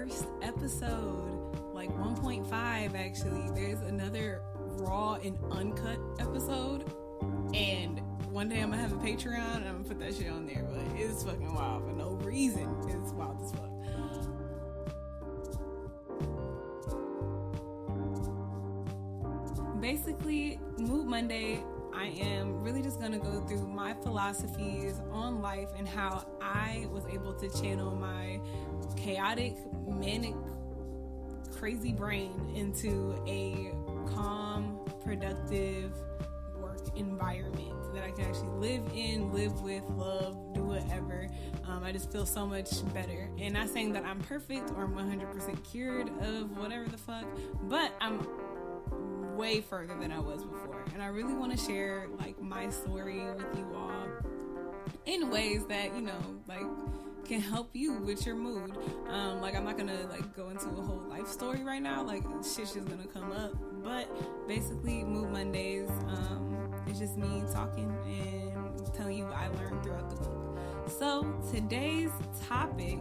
first episode, like 1.5 actually. There's another raw and uncut episode, and one day I'm gonna have a Patreon and I'm gonna put that shit on there, but it's fucking wild for no reason. It's wild as fuck. Basically, Mood Monday I am really just going to go through my philosophies on life and how I was able to channel my chaotic, manic, crazy brain into a calm, productive work environment that I can actually live in, live with, love, do whatever. Um, I just feel so much better. And not saying that I'm perfect or I'm 100% cured of whatever the fuck, but I'm way further than I was before. And I really want to share like my story with you all in ways that, you know, like can help you with your mood. Um, like I'm not gonna like go into a whole life story right now. Like shit's just gonna come up. But basically, Mood Mondays um, is just me talking and telling you what I learned throughout the book. So today's topic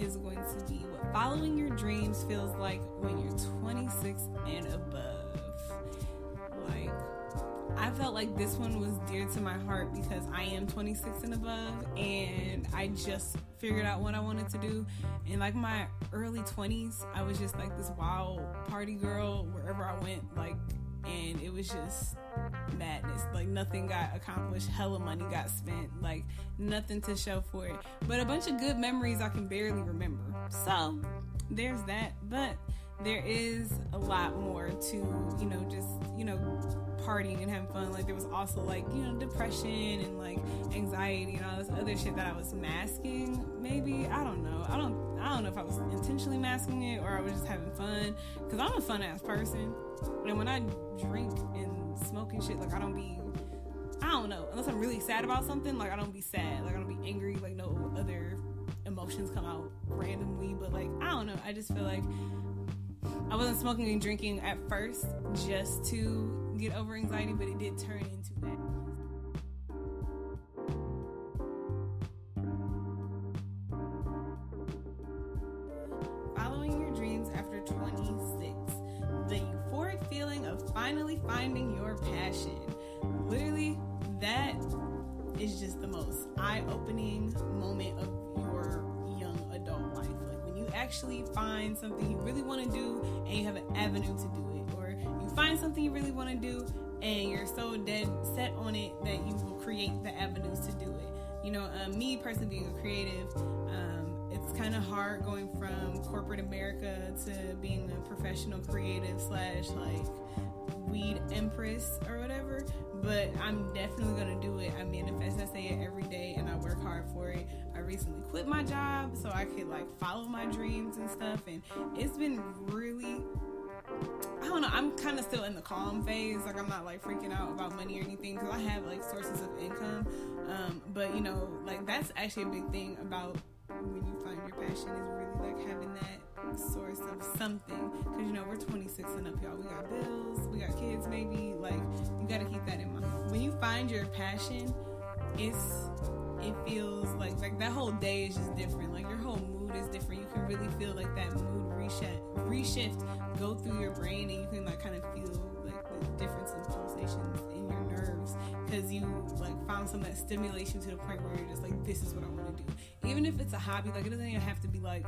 is going to be what following your dreams feels like when you're 26 and above. I felt like this one was dear to my heart because I am 26 and above and I just figured out what I wanted to do. In like my early 20s, I was just like this wild party girl wherever I went, like, and it was just madness. Like nothing got accomplished, hella money got spent, like nothing to show for it. But a bunch of good memories I can barely remember. So there's that. But there is a lot more to, you know, just, you know, partying and having fun. Like there was also like, you know, depression and like anxiety and all this other shit that I was masking, maybe. I don't know. I don't I don't know if I was intentionally masking it or I was just having fun. Cause I'm a fun ass person. And when I drink and smoke and shit, like I don't be I don't know. Unless I'm really sad about something, like I don't be sad. Like I don't be angry, like no other emotions come out randomly. But like I don't know. I just feel like I wasn't smoking and drinking at first just to get over anxiety, but it did turn into that. Following your dreams after 26. The euphoric feeling of finally finding your passion. Literally, that is just the most eye opening actually find something you really want to do and you have an avenue to do it, or you find something you really want to do and you're so dead set on it that you will create the avenues to do it. You know, um, me personally being a creative, um, it's kind of hard going from corporate America to being a professional creative slash like weed empress or whatever but I'm definitely gonna do it. I manifest, I say it every day, and I work hard for it. I recently quit my job so I could like follow my dreams and stuff, and it's been really. I don't know. I'm kind of still in the calm phase. Like I'm not like freaking out about money or anything because I have like sources of income. Um, but you know, like that's actually a big thing about when you find your passion is really like having that source of something because you know we're 26 and up y'all we got bills we got kids maybe like you got to keep that in mind when you find your passion it's it feels like like that whole day is just different. Like your whole mood is different. You can really feel like that mood reshift reshift go through your brain and you can like kind of feel like the difference in pulsations in your nerves because you like found some that stimulation to the point where you're just like this is what i want to do. Even if it's a hobby, like it doesn't even have to be like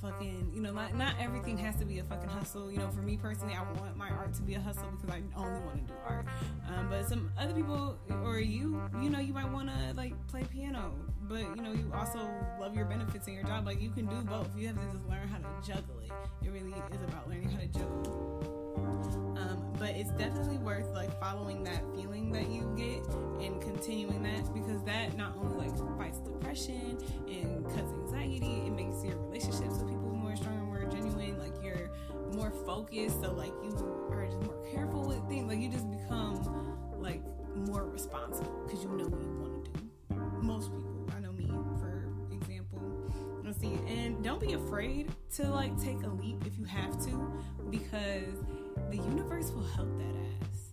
fucking, you know, not not everything has to be a fucking hustle. You know, for me personally, I want my art to be a hustle because I only want to do art. Um, but some other people or you, you know, you might want to like play piano, but you know, you also love your benefits in your job. Like you can do both. You have to just learn how to juggle it. It really is about learning how to juggle. Um, but it's definitely worth like following that feeling that you get and continuing that because that not only like fights depression and cuts focused, so like you are just more careful with things. Like you just become like more responsible because you know what you want to do. Most people, I know me, for example. Let's see, and don't be afraid to like take a leap if you have to because the universe will help that ass.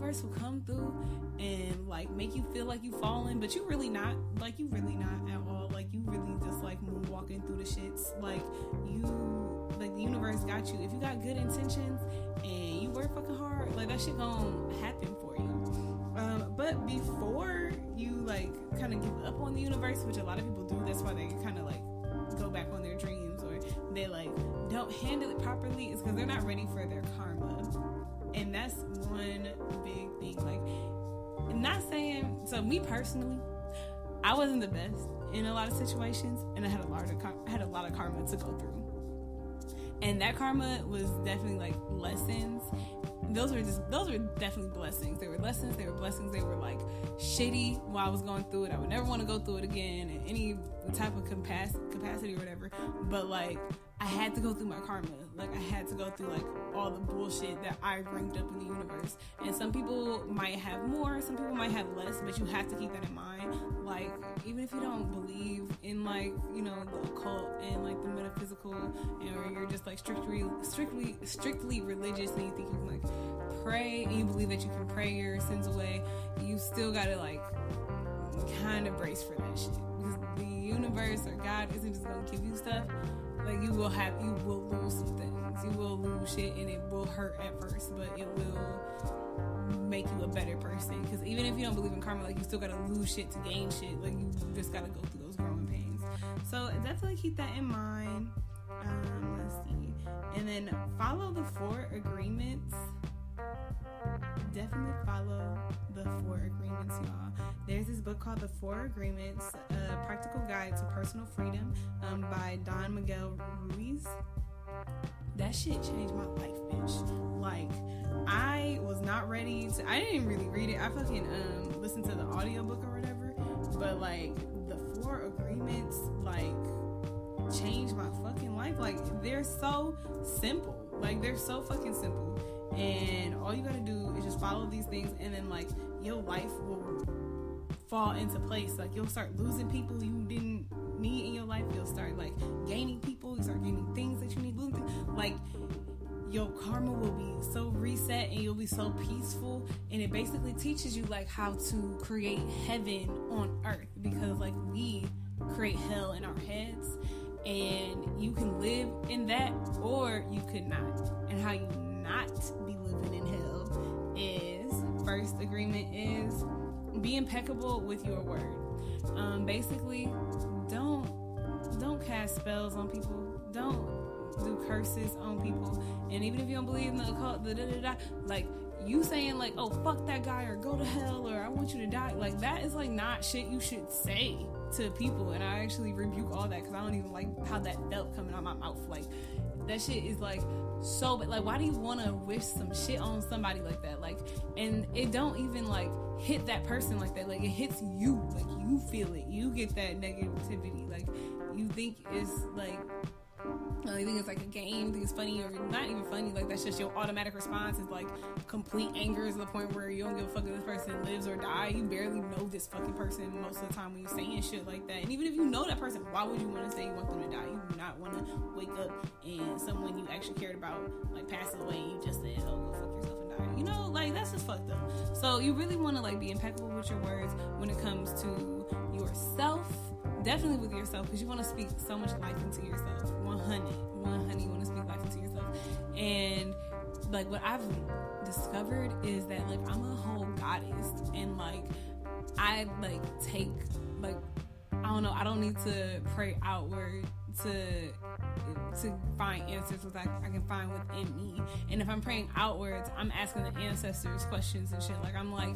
Universe will come through and like make you feel like you falling, but you really not. Like you really not at all. Like you really just like moonwalking through the shits. Like you, like the universe got you. If you got good intentions and you work fucking hard, like that shit gonna happen for you. Um, but before you like kind of give up on the universe, which a lot of people do, that's why they kind of like go back on their dreams or they like don't handle it properly, is because they're not ready for their karma and that's one big thing like not saying so me personally i wasn't the best in a lot of situations and i had a lot of I had a lot of karma to go through. And that karma was definitely like lessons. Those were just those were definitely blessings. They were lessons they were blessings they were like shitty while i was going through it. I would never want to go through it again in any type of capacity or whatever. But like I had to go through my karma. Like I had to go through like all the bullshit that I ranked up in the universe. And some people might have more, some people might have less, but you have to keep that in mind. Like even if you don't believe in like, you know, the occult and like the metaphysical and or you're just like strictly strictly strictly religious and you think you can like pray and you believe that you can pray your sins away, you still gotta like kind of brace for that shit. Because the universe or God isn't just gonna give you stuff like you will have you will lose some things. You will lose shit and it will hurt at first but it will make you a better person. Because even if you don't believe in karma like you still gotta lose shit to gain shit. Like you just gotta go through those growing pains. So definitely keep that in mind. Um, let's see. And then follow the four agreements definitely follow the four agreements, y'all. There's this book called The Four Agreements A Practical Guide to Personal Freedom um, by Don Miguel Ruiz. That shit changed my life, bitch. Like, I was not ready to, I didn't really read it. I fucking um, listened to the audiobook or whatever, but like, the four agreements, like, changed my fucking life. Like, they're so simple. Like, they're so fucking simple and all you gotta do follow these things and then like your life will fall into place. Like you'll start losing people you didn't need in your life. You'll start like gaining people. You start gaining things that you need. Losing like your karma will be so reset and you'll be so peaceful and it basically teaches you like how to create heaven on earth because like we create hell in our heads and you can live in that or you could not and how you not be living in is first agreement is be impeccable with your word. Um, basically, don't don't cast spells on people. Don't do curses on people. And even if you don't believe in the occult, da da da da, like you saying like, oh fuck that guy or go to hell or I want you to die, like that is like not shit you should say to people. And I actually rebuke all that because I don't even like how that felt coming out my mouth. Like that shit is like so like why do you want to wish some shit on somebody like that? Like and it don't even like hit that person like that. Like it hits you. Like you feel it. You get that negativity. Like you think it's like I think it's like a game, it's funny or not even funny. Like that's just your automatic response is like complete anger is the point where you don't give a fuck if this person lives or die. You barely know this fucking person most of the time when you're saying shit like that. And even if you know that person, why would you want to say you want them to die? You do not want to wake up and someone you actually cared about like passes away. And you just said, "Oh, go fuck yourself and die." You know, like that's just fucked up. So you really want to like be impeccable with your words when it comes to yourself definitely with yourself because you want to speak so much life into yourself. 100 100 you want to speak life into yourself. And like what i've discovered is that like i'm a whole goddess and like i like take like i don't know i don't need to pray outward to to find answers with I, I can find within me and if i'm praying outwards i'm asking the ancestors questions and shit like i'm like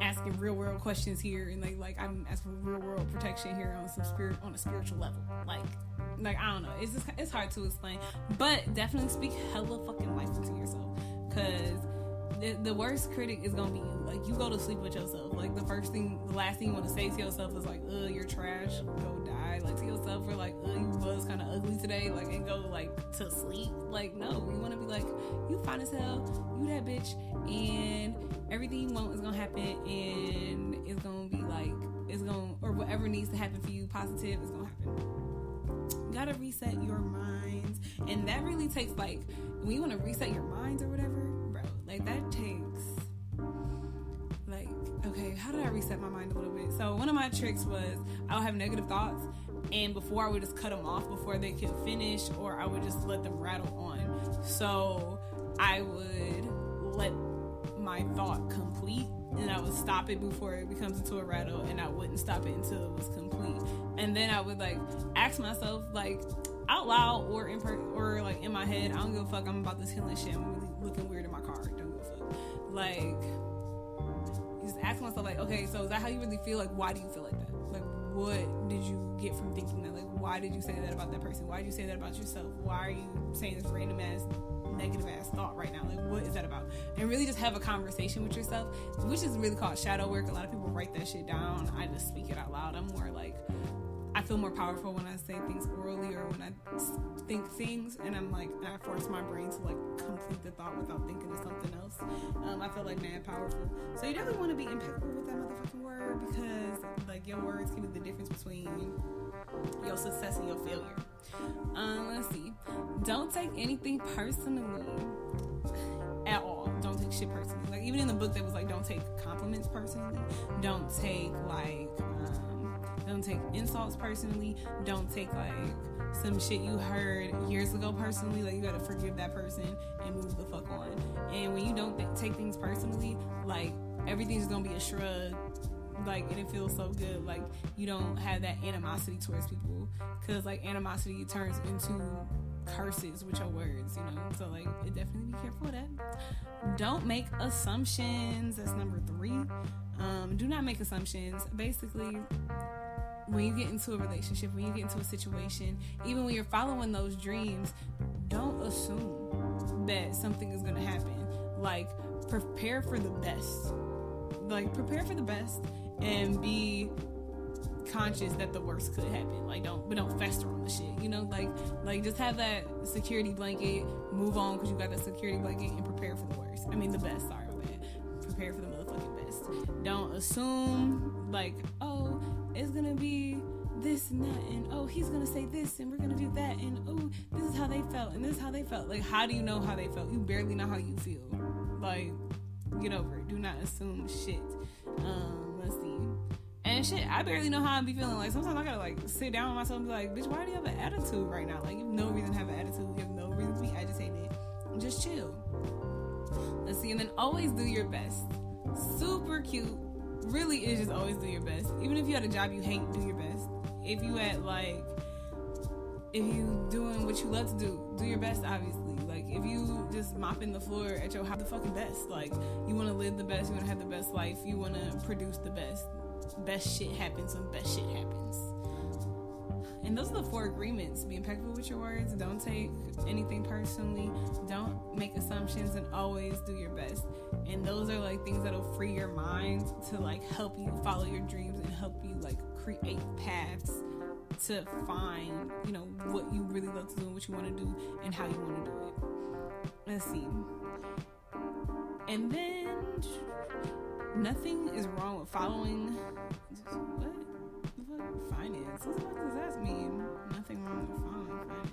asking real world questions here and like like I'm asking real world protection here on some spirit on a spiritual level. Like like I don't know. It's just it's hard to explain. But definitely speak hella fucking life into yourself. Cause the, worst critic is gonna be you. Like you go to sleep with yourself. Like the first thing, the last thing you want to say to yourself is like, "Uh, you're trash. Go die." Like to yourself, or like, "Uh, you was kind of ugly today." Like and go like to sleep. Like no, you want to be like, "You fine as hell. You that bitch," and everything you want is gonna happen, and it's gonna be like it's gonna or whatever needs to happen for you, positive is gonna happen. You gotta reset your minds, and that really takes like when you want to reset your minds or whatever. Like that takes like okay, how did I reset my mind a little bit? So one of my tricks was I would have negative thoughts, and before I would just cut them off before they could finish, or I would just let them rattle on. So I would let my thought complete and I would stop it before it becomes into a rattle and I wouldn't stop it until it was complete. And then I would like ask myself like out loud or in per- or like in my head, I don't give a fuck, I'm about this healing shit. I'm looking weird in my car. Like just ask myself like, okay, so is that how you really feel? Like why do you feel like that? Like what did you get from thinking that? Like why did you say that about that person? Why did you say that about yourself? Why are you saying this random ass negative ass thought right now. Like, what is that about? And really just have a conversation with yourself, which is really called shadow work. A lot of people write that shit down. I just speak it out loud. I'm more like, feel more powerful when I say things orally or when I think things, and I'm like, and I force my brain to like complete the thought without thinking of something else. Um, I feel like mad powerful. So you definitely want to be impeccable with that motherfucking word because like your words can be the difference between your success and your failure. Um, let's see. Don't take anything personally at all. Don't take shit personally. Like even in the book that was like, don't take compliments personally. Don't take like, um, don't take insults personally. Don't take like some shit you heard years ago personally. Like you gotta forgive that person and move the fuck on. And when you don't th- take things personally, like everything's gonna be a shrug like and it feels so good like you don't have that animosity towards people because like animosity turns into curses with your words you know so like definitely be careful of that don't make assumptions that's number three um, do not make assumptions basically when you get into a relationship when you get into a situation even when you're following those dreams don't assume that something is going to happen like prepare for the best like prepare for the best and be conscious that the worst could happen. Like don't but don't fester on the shit. You know, like like just have that security blanket, move on because you got that security blanket and prepare for the worst. I mean the best, sorry about that. Prepare for the motherfucking best. Don't assume like, oh, it's gonna be this and that and oh he's gonna say this and we're gonna do that and oh this is how they felt and this is how they felt. Like how do you know how they felt? You barely know how you feel. Like get over it. Do not assume shit. Um, let's see. And shit, I barely know how I be feeling. Like sometimes I gotta like sit down with myself and be like, bitch, why do you have an attitude right now? Like you have no reason to have an attitude. You have no reason to be agitated. Just chill. Let's see, and then always do your best. Super cute. Really is just always do your best. Even if you had a job you hate, do your best. If you had like if you doing what you love to do, do your best obviously. Like if you just mopping the floor at your house, the fucking best. Like you want to live the best, you want to have the best life, you want to produce the best. Best shit happens when best shit happens. And those are the four agreements. Be impeccable with your words. Don't take anything personally. Don't make assumptions and always do your best. And those are like things that'll free your mind to like help you follow your dreams and help you like create paths to find, you know, what you really love to do and what you want to do and how you want to do it. Let's see. And then nothing is wrong with following what? Finance. What does that mean? Nothing wrong with following finance.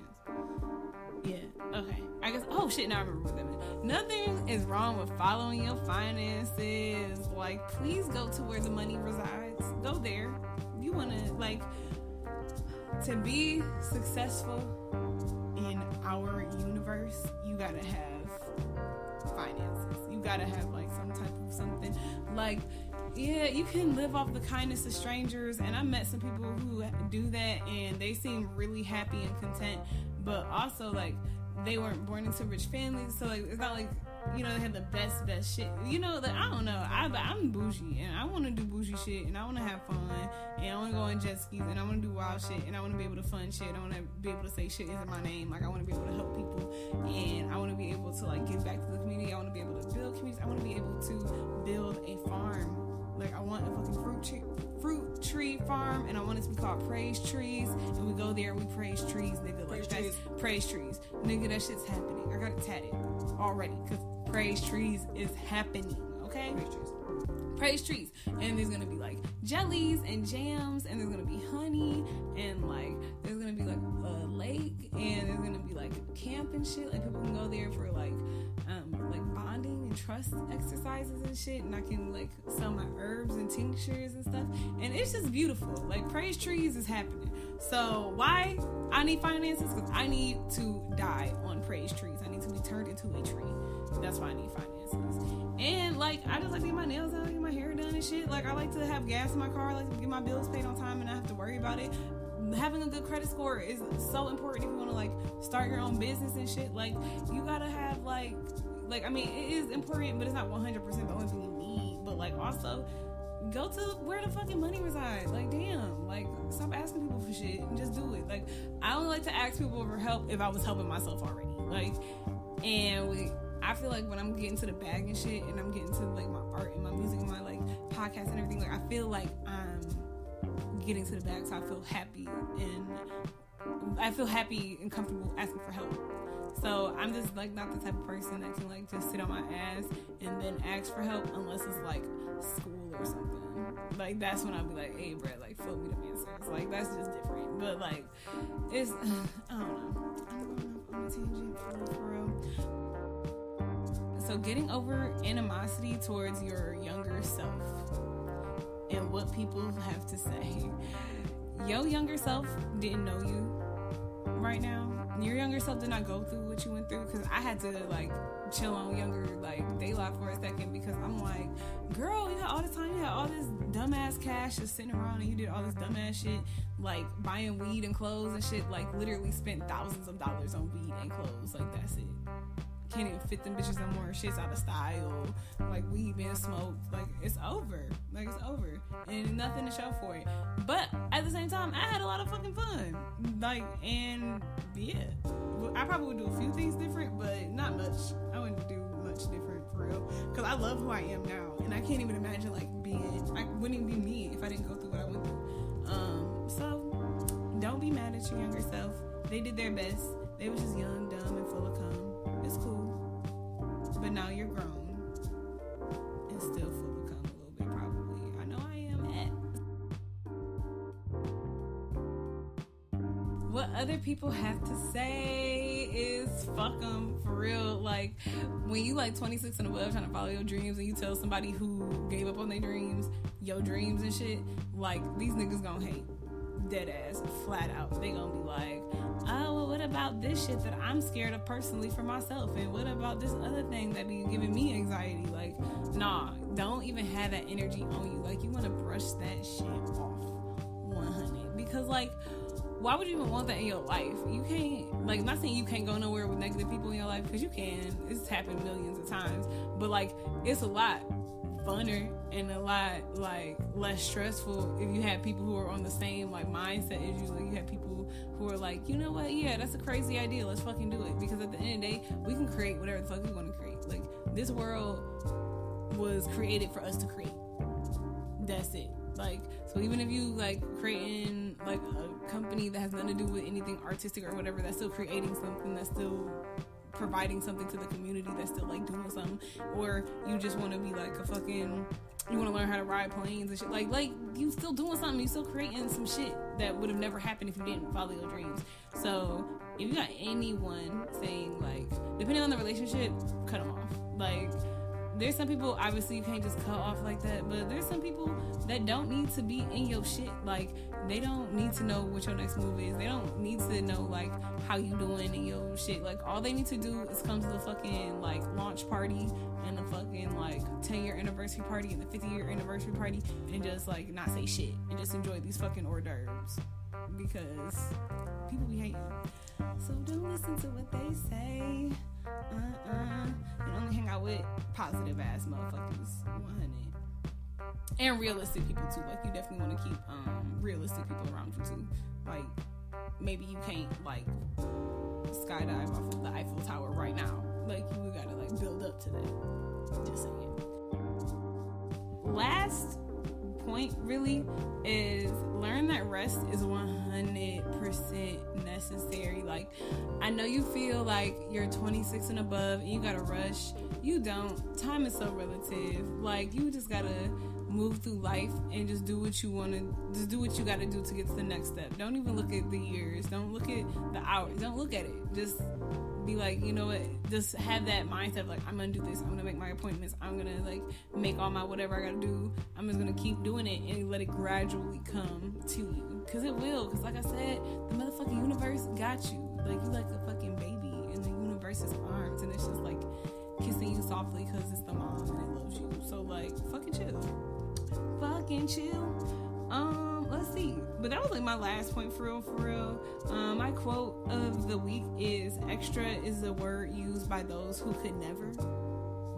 Yeah, okay. I guess oh shit, now I remember what that meant. Nothing is wrong with following your finances. Like, please go to where the money resides. Go there. You wanna like to be successful in our universe, you gotta have finances. You gotta have like some type something. Like, yeah, you can live off the kindness of strangers, and I met some people who do that, and they seem really happy and content. But also, like, they weren't born into rich families, so like, it's not like you know, they have the best, best shit. You know, that I don't know. I, I'm bougie and I want to do bougie shit and I want to have fun and I want to go on jet skis and I want to do wild shit and I want to be able to fun shit. I want to be able to say shit isn't my name. Like, I want to be able to help people and I want to be able to, like, give back to the community. I want to be able to build communities. I want to be able to build a farm. Like, I want a fucking fruit tree, fruit tree farm and I want it to be called Praise Trees. And we go there and we praise trees, nigga. Like, praise that's trees. praise trees. Nigga, that shit's happening. I got it tatted already because praise trees is happening. Okay, praise trees. Praise trees and there's gonna be like jellies and jams and there's gonna be honey and like there's gonna be like a lake and there's gonna be like camp and shit. Like people can go there for like um like bonding and trust exercises and shit and i can like sell my herbs and tinctures and stuff. And it's just beautiful. Like praise trees is happening. So why? I need finances because i need to die on praise trees. I need to be turned into a tree. That's why i need finances and like I just like to get my nails done, get my hair done and shit. Like I like to have gas in my car, like to get my bills paid on time and I have to worry about it. Having a good credit score is so important if you want to like start your own business and shit. Like you gotta have like like I mean it is important, but it's not 100 percent the only thing you need. But like also go to where the fucking money resides. Like, damn, like, stop asking people for shit and just do it. Like, I only like to ask people for help if I was helping myself already. Like, and we, I feel like when I'm getting to the bag and shit, and I'm getting to like my art and my music and my like podcast and everything, like I feel like I'm getting to the bag, so I feel happy and I feel happy and comfortable asking for help. So I'm just like not the type of person that can like just sit on my ass and then ask for help unless it's like school or something. Like that's when I'll be like, hey, bro, like fill me the answers. Like that's just different. But like it's I don't know. I'm going off on a tangent for, for real. So, getting over animosity towards your younger self and what people have to say. Your younger self didn't know you right now. Your younger self did not go through what you went through because I had to like chill on younger like daylight for a second because I'm like, girl, you had all this time, you had all this dumbass cash just sitting around and you did all this dumbass shit like buying weed and clothes and shit, like literally spent thousands of dollars on weed and clothes. Like that's it can't even fit them bitches no more. Shit's out of style. Like weed being smoked. Like it's over. Like it's over. And nothing to show for it. But at the same time, I had a lot of fucking fun. Like and yeah. I probably would do a few things different, but not much. I wouldn't do much different for real. Cause I love who I am now. And I can't even imagine like being I wouldn't even be me if I didn't go through what I went through. Um so don't be mad at your younger self. They did their best. They was just young, dumb, and full of cum. It's cool but now you're grown and still full of cum a little bit, probably. I know I am at. What other people have to say is fuck them for real. Like when you like 26 and above trying to follow your dreams and you tell somebody who gave up on their dreams, your dreams and shit, like these niggas gonna hate dead ass, flat out. They gonna be like, oh, well, what about this shit that I'm scared of personally for myself? And what about this other thing that be giving me anxiety? Like, nah, don't even have that energy on you. Like, you wanna brush that shit off 100. Because, like, why would you even want that in your life? You can't, like, not saying you can't go nowhere with negative people in your life, because you can. It's happened millions of times. But, like, it's a lot funner and a lot like less stressful if you have people who are on the same like mindset as you. Like you have people who are like, you know what, yeah, that's a crazy idea. Let's fucking do it. Because at the end of the day, we can create whatever the fuck we want to create. Like this world was created for us to create. That's it. Like so even if you like creating like a company that has nothing to do with anything artistic or whatever, that's still creating something that's still providing something to the community that's still like doing something, or you just want to be like a fucking you want to learn how to ride planes and shit. Like, like you still doing something. You still creating some shit that would have never happened if you didn't follow your dreams. So, if you got anyone saying like, depending on the relationship, cut them off. Like, there's some people obviously you can't just cut off like that, but there's some people that don't need to be in your shit. Like they don't need to know what your next move is. They don't need to know like how you doing in your shit. Like all they need to do is come to the fucking like launch party and the fucking like 10 year anniversary party and the 50 year anniversary party and just like not say shit and just enjoy these fucking hors d'oeuvres because people be hating. So don't listen to what they say. Uh-uh. And only hang out with positive ass motherfuckers. 100. And realistic people too. Like you definitely want to keep um realistic people around you too. Like maybe you can't like skydive off of the Eiffel Tower right now. Like you gotta like build up to that. Just saying. Last point really is learn that rest is 100% necessary. Like, I know you feel like you're 26 and above and you gotta rush. You don't. Time is so relative. Like, you just gotta move through life and just do what you want to just do what you got to do to get to the next step don't even look at the years don't look at the hours don't look at it just be like you know what just have that mindset of like i'm gonna do this i'm gonna make my appointments i'm gonna like make all my whatever i gotta do i'm just gonna keep doing it and let it gradually come to you. Because it will because like i said the motherfucking universe got you. Like you like a fucking baby in the universe's arms and it's just like kissing you softly because it's the mom and it loves you. So like fucking chill. Fucking chill. Um, let's see. But that was like my last point for real, for real. Um, my quote of the week is extra is a word used by those who could never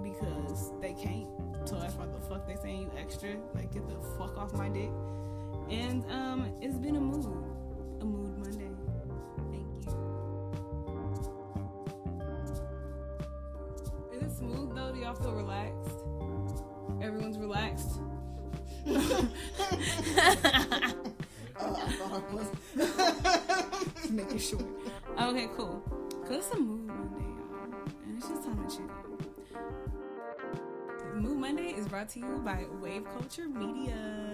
because they can't. So that's why the fuck they saying you extra. Like get the fuck off my dick. And um, it's been a mood. A mood Monday. Thank you. Is it smooth though? Do y'all feel relaxed? Everyone's relaxed. Oh, was. Making sure. Okay, cool. Cause it's a Mood Monday, y'all, and it's just time to chill. Mood Monday is brought to you by Wave Culture Media.